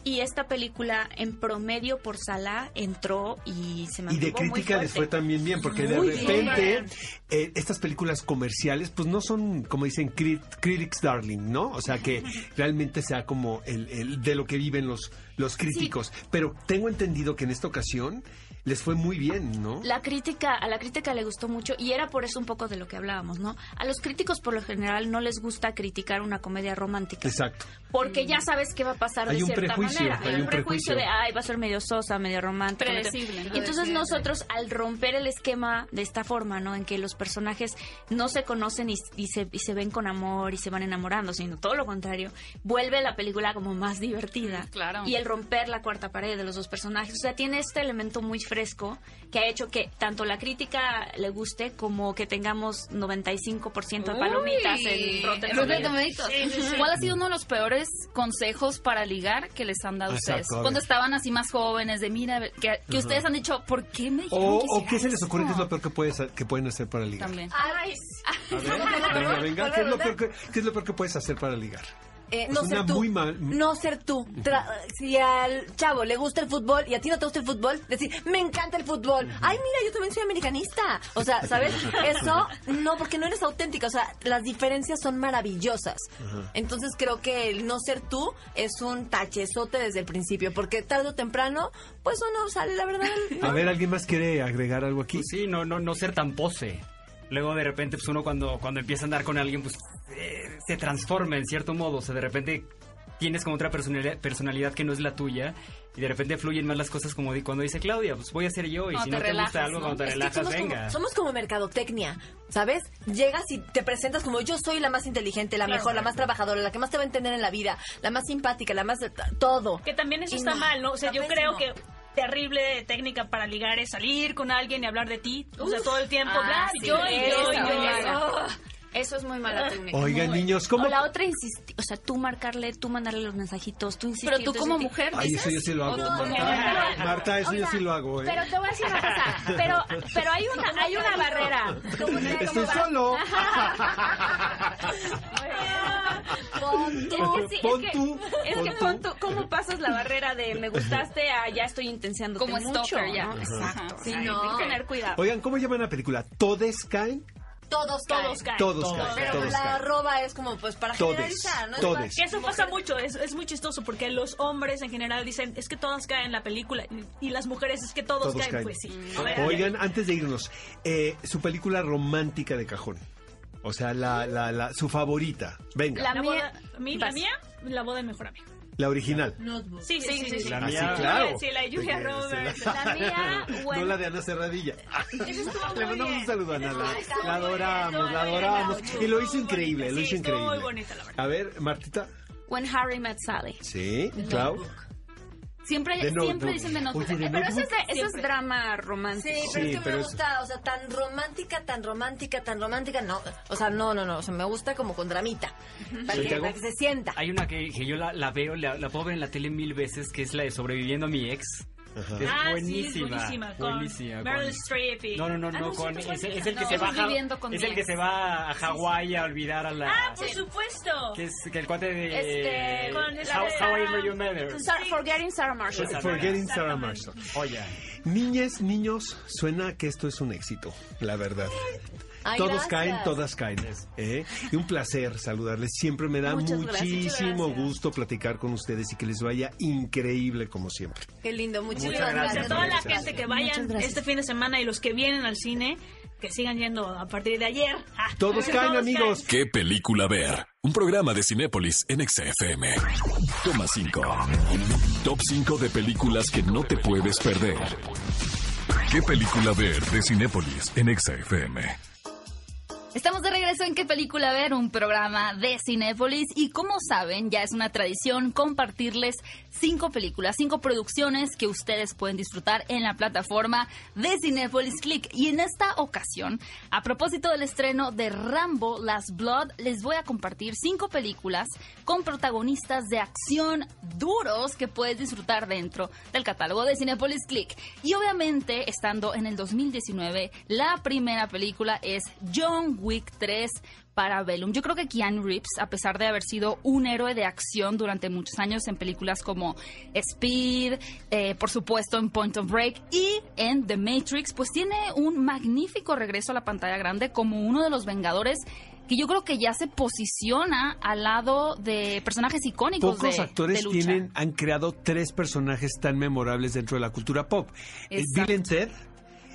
Y esta película en promedio por sala entró y se Y mantuvo de muy crítica les fue también bien, porque de Muy repente eh, estas películas comerciales, pues no son, como dicen, crit- critics darling, ¿no? O sea, que [LAUGHS] realmente sea como el, el de lo que viven los, los críticos. Pero tengo entendido que en esta ocasión les fue muy bien, ¿no? La crítica, a la crítica le gustó mucho y era por eso un poco de lo que hablábamos, ¿no? A los críticos por lo general no les gusta criticar una comedia romántica. Exacto. Porque ya sabes qué va a pasar Hay de cierta prejuicio, manera. hay Hay un un prejuicio prejuicio. de, ay, va a ser medio sosa, medio romántica. Predecible. Y entonces nosotros, al romper el esquema de esta forma, ¿no? En que los personajes no se conocen y, y se, y se ven con amor y se van enamorando, sino todo lo contrario, vuelve la película como más divertida. Claro. Y el romper la cuarta pared de los dos personajes. O sea, tiene este elemento muy fresco que ha hecho que tanto la crítica le guste como que tengamos 95% de palomitas en Rotten. ¿Cuál ha sido uno de los peores consejos para ligar que les han dado Exacto, ustedes? Cuando estaban así más jóvenes, de mira, que, que ustedes han dicho, ¿por qué me dijeron O, que o qué se les ocurre que es lo peor que, puedes, que pueden hacer para ligar. También. Ay, Venga, venga, [LAUGHS] ¿qué es, lo peor que, qué es lo peor que puedes hacer para ligar? Eh, Es no ser tú. muy mal- No ser tú. Tra- si al chavo le gusta el fútbol y a ti no te gusta el fútbol, decir, me encanta el fútbol. Ay, mira, yo también soy americanista. O sea, ¿sabes? [LAUGHS] Eso no, porque no eres auténtica. O sea, las diferencias son maravillosas. Entonces creo que el no ser tú es un tachezote desde el principio, porque tarde o temprano, pues uno sale la verdad. [LAUGHS] A ver, ¿alguien más quiere agregar algo aquí? Pues sí, no, no, no ser tan pose. Luego de repente, pues uno cuando, cuando empieza a andar con alguien, pues eh, se transforma en cierto modo. O sea, de repente tienes como otra personalidad, personalidad que no es la tuya y de repente fluyen más las cosas como di- cuando dice Claudia, pues voy a ser yo y Cuando si te no te relajas, gusta algo, ¿no? cuando te Es relajas, somos venga. Como, somos como mercadotecnia, ¿sabes? Llegas y te presentas como yo soy la más inteligente, la Claro. mejor, la más trabajadora, la que más te va a entender en la vida, la más simpática, la más... todo. Que también eso Y está no, mal, ¿no? O sea, yo creo que terrible técnica para ligar es salir con alguien y hablar de ti. O sea, todo el tiempo Ah, hablar sí, yo y yo y eso, yo. eso. Es muy mala técnica. Oigan, niños, ¿cómo? O la otra insistir, o sea, tú marcarle, tú mandarle los mensajitos, tú insistir. Pero tú como mujer Ay, dices... eso yo sí lo hago, No, Marta. no, no. Marta, eso yo sí lo hago, ¿eh? Pero te voy a decir una cosa, pero, pero hay una, hay una barrera. Estoy solo. [LAUGHS] Pon tú. Es que sí, Pon es que, tú, es pon que pon tú, ¿cómo pasas la barrera de me gustaste a ya estoy intenciándote Como mucho? stalker, ya. ¿no? Exacto. Sí, no. Hay que tener cuidado. Oigan, ¿cómo llaman la película? ¿Todes caen? Todos caen. Todos caen. Todos caen. Pero Todos la caen. arroba es como pues para Todes, generalizar, ¿no? Es todes. Que eso pasa mucho, es, es muy chistoso porque los hombres en general dicen es que todas caen en la película y, y las mujeres es que todos, Todos caen. caen. Pues sí. Mm. Ver, Oigan, antes de irnos, eh, su película romántica de cajón. O sea, la, la, la, su favorita. Venga, La la, mía- mí, la mía, la boda de mi mejor amigo. la original. Sí, sí, sí. sí. La Ah, sí, mía- claro. Sí, la de Julia Sí, Roberts. La [LAUGHS] mía, bueno. No la de Ana Cerradilla. [LAUGHS] Le mandamos un saludo a Ana. La, la adoramos, la adoramos. Y lo hizo increíble, lo sí, hizo increíble. muy bonita, la verdad. A ver, Martita. When Harry Met Sally. Sí, Clau. Siempre, The siempre Notebook. dicen de Notebook. Oye, The Pero eso es, de- eso es drama romántico. Sí, pero Sí, es que pero me gusta, o sea, tan romántica, tan romántica, tan romántica, no. O sea, no, no, no, o sea, me gusta como con dramita. Para, que, para que se sienta. Hay una que, que yo la, la veo, la, la puedo ver en la tele mil veces, que es la de Sobreviviendo a mi ex. Ajá. Es Ah, sí, es buenísima. buenísima, con buenísima. Meryl con- Streep y- No, no, no, Ah, no, sí, con, es, es el que No, se. Viviendo con Es el que se va a Hawái a olvidar a la. Ah, por supuesto. Que es que el cuate de. Este, con How, How I Met Your Mother. Forgetting Sarah Marshall. Forgetting. Sarah Marshall. Oye. Niñas, niños, suena que esto es un éxito, la verdad. Ay, Todos gracias. caen, todas caen. ¿eh? Y un placer saludarles. Siempre me da Muchas muchísimo gracias. gusto platicar con ustedes y que les vaya increíble como siempre. Qué lindo, muchísimas Muchas gracias. a toda la Gracias. gente que vayan este fin de semana y los que vienen al cine, que sigan yendo a partir de ayer. Ah, Todos caen, amigos. ¿Qué película ver? Un programa de Cinépolis en XFM. Toma 5. Top 5 de películas que no te puedes perder. ¿Qué película ver de Cinépolis en XFM? Estamos de regreso en ¿Qué película ver? Un programa de Cinépolis y como saben ya es una tradición compartirles cinco películas, cinco producciones que ustedes pueden disfrutar en la plataforma de Cinépolis Click. Y en esta ocasión, a propósito del estreno de Rambo Last Blood, les voy a compartir cinco películas con protagonistas de acción duros que puedes disfrutar dentro del catálogo de Cinépolis Click. Y obviamente, estando en el 2019, la primera película es John Wick 3 para Bellum. Yo creo que Keanu Reeves, a pesar de haber sido un héroe de acción durante muchos años en películas como Speed, eh, por supuesto en Point of Break y en The Matrix, pues tiene un magnífico regreso a la pantalla grande como uno de los Vengadores que yo creo que ya se posiciona al lado de personajes icónicos Pocos de, actores de lucha. tienen, han creado tres personajes tan memorables dentro de la cultura pop. Eh. Bill and Ted,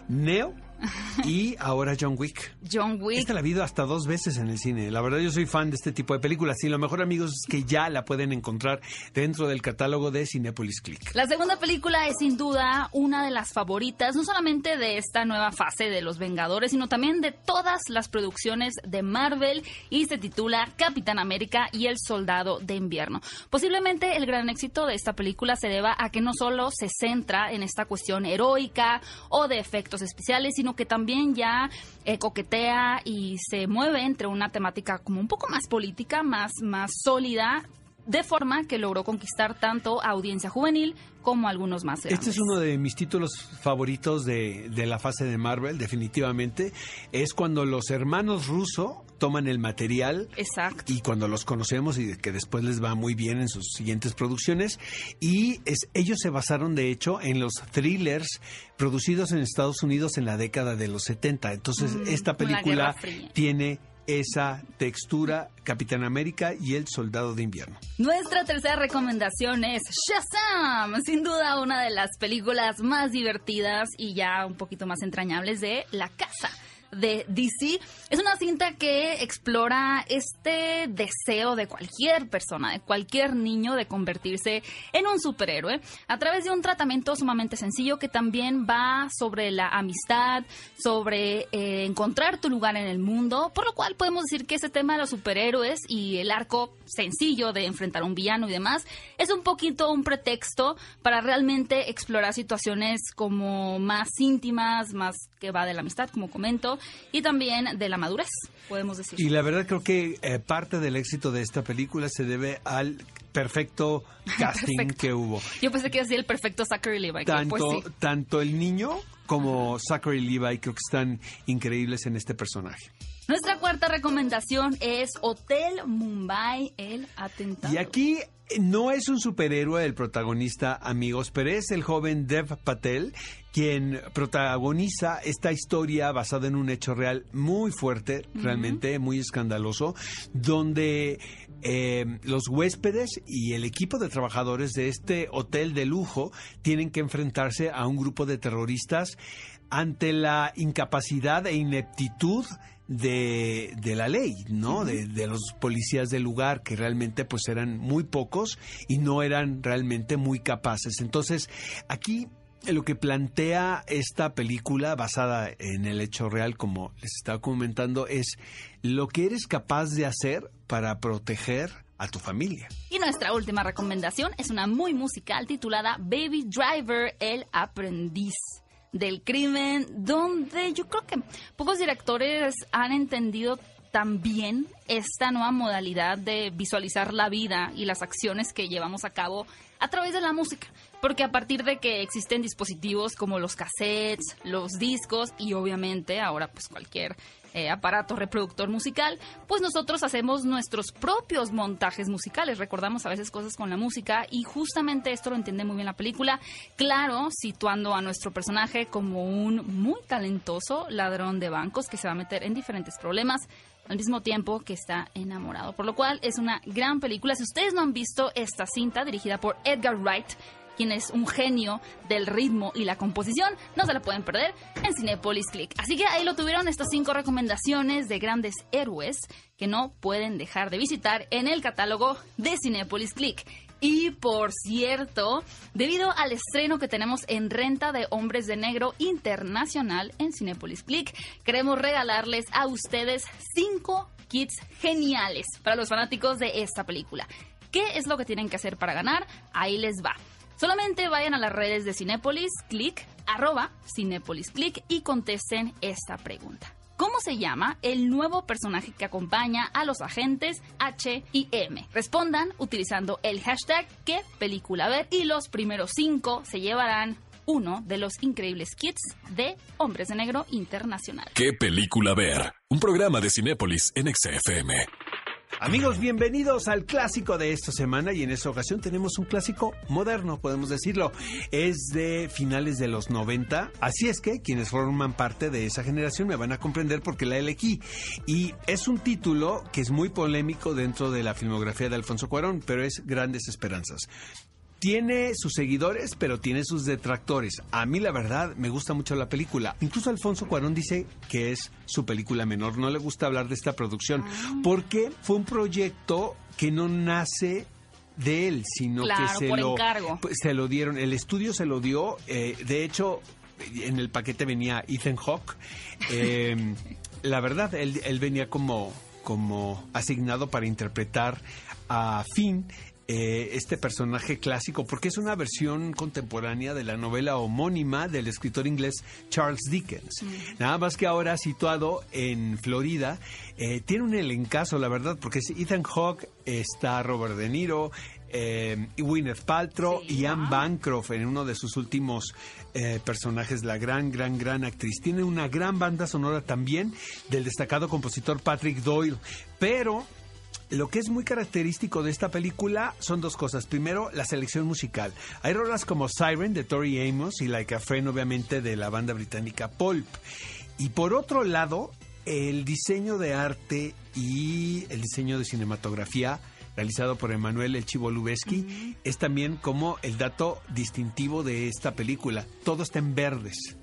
Neo [LAUGHS] y ahora John Wick. John Wick. Esta la he visto hasta dos veces en el cine. La verdad yo soy fan de este tipo de películas y lo mejor amigos es que ya la pueden encontrar dentro del catálogo de Cinepolis Click. La segunda película es sin duda una de las favoritas, no solamente de esta nueva fase de Los Vengadores, sino también de todas las producciones de Marvel y se titula Capitán América y el Soldado de Invierno. Posiblemente el gran éxito de esta película se deba a que no solo se centra en esta cuestión heroica o de efectos especiales, sino que también ya eh, coquetea y se mueve entre una temática como un poco más política, más, más sólida, de forma que logró conquistar tanto a audiencia juvenil como a algunos más Este grandes. es uno de mis títulos favoritos de, de la fase de Marvel, definitivamente. Es cuando los hermanos Russo toman el material Exacto. y cuando los conocemos y que después les va muy bien en sus siguientes producciones. Y es, ellos se basaron, de hecho, en los thrillers producidos en Estados Unidos en la década de los 70. Entonces, Mm, esta película tiene esa textura, Capitán América y el Soldado de Invierno. Nuestra tercera recomendación es Shazam, sin duda una de las películas más divertidas y ya un poquito más entrañables de La Casa de DC. Es una cinta que explora este deseo de cualquier persona, de cualquier niño, de convertirse en un superhéroe a través de un tratamiento sumamente sencillo que también va sobre la amistad, sobre eh, encontrar tu lugar en el mundo, por lo cual podemos decir que ese tema de los superhéroes y el arco sencillo de enfrentar a un villano y demás es un poquito un pretexto para realmente explorar situaciones como más íntimas, más que va de la amistad, como comento, y también de la madurez, podemos decir. Y la verdad creo que eh, parte del éxito de esta película se debe al perfecto [LAUGHS] casting que hubo. Yo pensé que decía el perfecto Zachary Levi. Tanto, pues sí. tanto el niño como Zachary Levi creo que están increíbles en este personaje. Nuestra cuarta recomendación es Hotel Mumbai, el atentado. Y aquí no es un superhéroe el protagonista, amigos, pero es el joven Dev Patel quien protagoniza esta historia basada en un hecho real muy fuerte, realmente muy escandaloso, donde eh, los huéspedes y el equipo de trabajadores de este hotel de lujo tienen que enfrentarse a un grupo de terroristas ante la incapacidad e ineptitud de, de la ley, ¿no? de, de los policías del lugar que realmente pues eran muy pocos y no eran realmente muy capaces. Entonces, aquí lo que plantea esta película basada en el hecho real, como les estaba comentando, es lo que eres capaz de hacer para proteger a tu familia. Y nuestra última recomendación es una muy musical titulada Baby Driver, el aprendiz del crimen, donde yo creo que pocos directores han entendido también esta nueva modalidad de visualizar la vida y las acciones que llevamos a cabo a través de la música. Porque a partir de que existen dispositivos como los cassettes, los discos y obviamente ahora pues cualquier eh, aparato reproductor musical, pues nosotros hacemos nuestros propios montajes musicales. Recordamos a veces cosas con la música y justamente esto lo entiende muy bien la película. Claro, situando a nuestro personaje como un muy talentoso ladrón de bancos que se va a meter en diferentes problemas al mismo tiempo que está enamorado. Por lo cual es una gran película. Si ustedes no han visto esta cinta dirigida por Edgar Wright, quien es un genio del ritmo y la composición, no se la pueden perder en Cinepolis Click. Así que ahí lo tuvieron estas cinco recomendaciones de grandes héroes que no pueden dejar de visitar en el catálogo de Cinepolis Click. Y por cierto, debido al estreno que tenemos en renta de Hombres de Negro Internacional en Cinepolis Click, queremos regalarles a ustedes cinco kits geniales para los fanáticos de esta película. ¿Qué es lo que tienen que hacer para ganar? Ahí les va. Solamente vayan a las redes de Cinépolis, click, arroba Cinépolis, click y contesten esta pregunta. ¿Cómo se llama el nuevo personaje que acompaña a los agentes H y M? Respondan utilizando el hashtag qué película ver y los primeros cinco se llevarán uno de los increíbles kits de Hombres de Negro Internacional. ¿Qué película ver? Un programa de Cinépolis en XFM. Amigos, bienvenidos al clásico de esta semana y en esta ocasión tenemos un clásico moderno, podemos decirlo. Es de finales de los 90, así es que quienes forman parte de esa generación me van a comprender porque la elegí. Y es un título que es muy polémico dentro de la filmografía de Alfonso Cuarón, pero es Grandes Esperanzas. Tiene sus seguidores, pero tiene sus detractores. A mí, la verdad, me gusta mucho la película. Incluso Alfonso Cuarón dice que es su película menor. No le gusta hablar de esta producción porque fue un proyecto que no nace de él, sino Claro, que se por lo, encargo. se lo dieron. El estudio se lo dio. eh, de hecho, en el paquete venía Ethan Hawke. Eh, [LAUGHS] la verdad, él, él venía como, como asignado para interpretar a Finn. Eh, este personaje clásico, porque es una versión contemporánea de la novela homónima del escritor inglés Charles Dickens. Nada más que ahora situado en Florida, eh, tiene un elencazo, la verdad, porque es Ethan Hawke, está Robert De Niro, eh, y Gwyneth Paltrow y Anne Bancroft en uno de sus últimos eh, personajes, la gran, gran, gran actriz. Tiene una gran banda sonora también del destacado compositor Patrick Doyle, pero lo que es muy característico de esta película son dos cosas. Primero, la selección musical. Hay rolas como Siren de Tori Amos y Like a Friend, obviamente, de la banda británica Pulp. Y por otro lado, el diseño de arte y el diseño de cinematografía realizado por Emanuel El Chivo Lubeski es también como el dato distintivo de esta película. Todo está en verdes.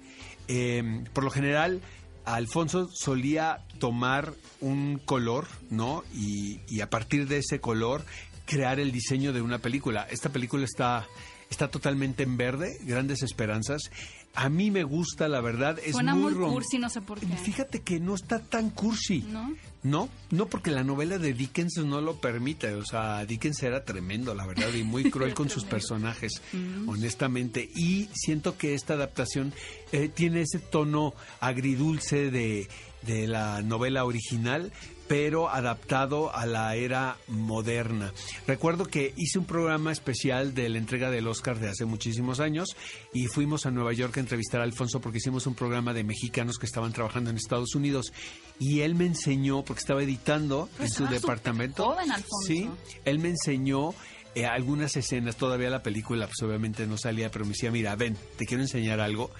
Eh, por lo general, Alfonso solía tomar un color, ¿no? Y, a partir de ese color crear el diseño de una película. Esta película está, está totalmente en verde, Grandes Esperanzas. A mí me gusta, la verdad. Es Suena muy, rom- cursi, no sé por qué. Fíjate que no está tan cursi. ¿No? No, no porque la novela de Dickens no lo permite. O sea, Dickens era tremendo, la verdad, y muy [LAUGHS] cruel con sus personajes, honestamente. Y siento que esta adaptación eh, tiene ese tono agridulce de, de la novela original, pero adaptado a la era moderna. Recuerdo que hice un programa especial de la entrega del Oscar de hace muchísimos años y fuimos a Nueva York a entrevistar a Alfonso porque hicimos un programa de mexicanos que estaban trabajando en Estados Unidos y él me enseñó, porque estaba editando Pero en su departamento. joven, Alfonso. Sí, él me enseñó eh, algunas escenas, todavía la película pues obviamente no salía, pero me decía, mira, ven, te quiero enseñar algo.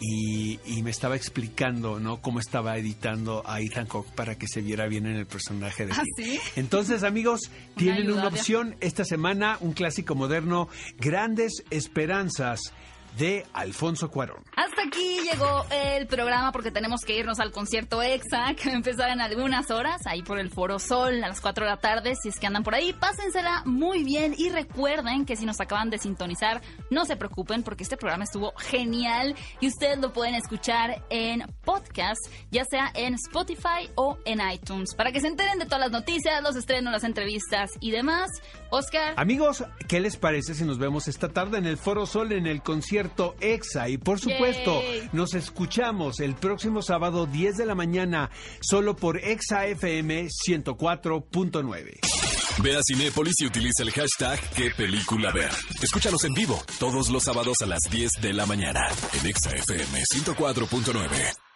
Y, y me estaba explicando, ¿no? Cómo estaba editando a Ethan Hawke para que se viera bien en el personaje de ¿Ah, sí? Entonces, amigos, [LAUGHS] tienen una opción esta semana, un clásico moderno, Grandes Esperanzas de Alfonso Cuarón. Hasta aquí llegó el programa porque tenemos que irnos al concierto EXA que va a empezar en algunas horas, ahí por el Foro Sol a las 4 de la tarde. Si es que andan por ahí, pásensela muy bien y recuerden que si nos acaban de sintonizar, no se preocupen porque este programa estuvo genial y ustedes lo pueden escuchar en podcast, ya sea en Spotify o en iTunes, para que se enteren de todas las noticias, los estrenos, las entrevistas y demás. Oscar. Amigos, ¿qué les parece si nos vemos esta tarde en el Foro Sol en el concierto EXA? Y por supuesto, Yay. nos escuchamos el próximo sábado 10 de la mañana solo por EXA FM 104.9. Ve a Cinépolis y utiliza el hashtag qué película ver. Escúchanos en vivo todos los sábados a las 10 de la mañana en Exa FM 104.9.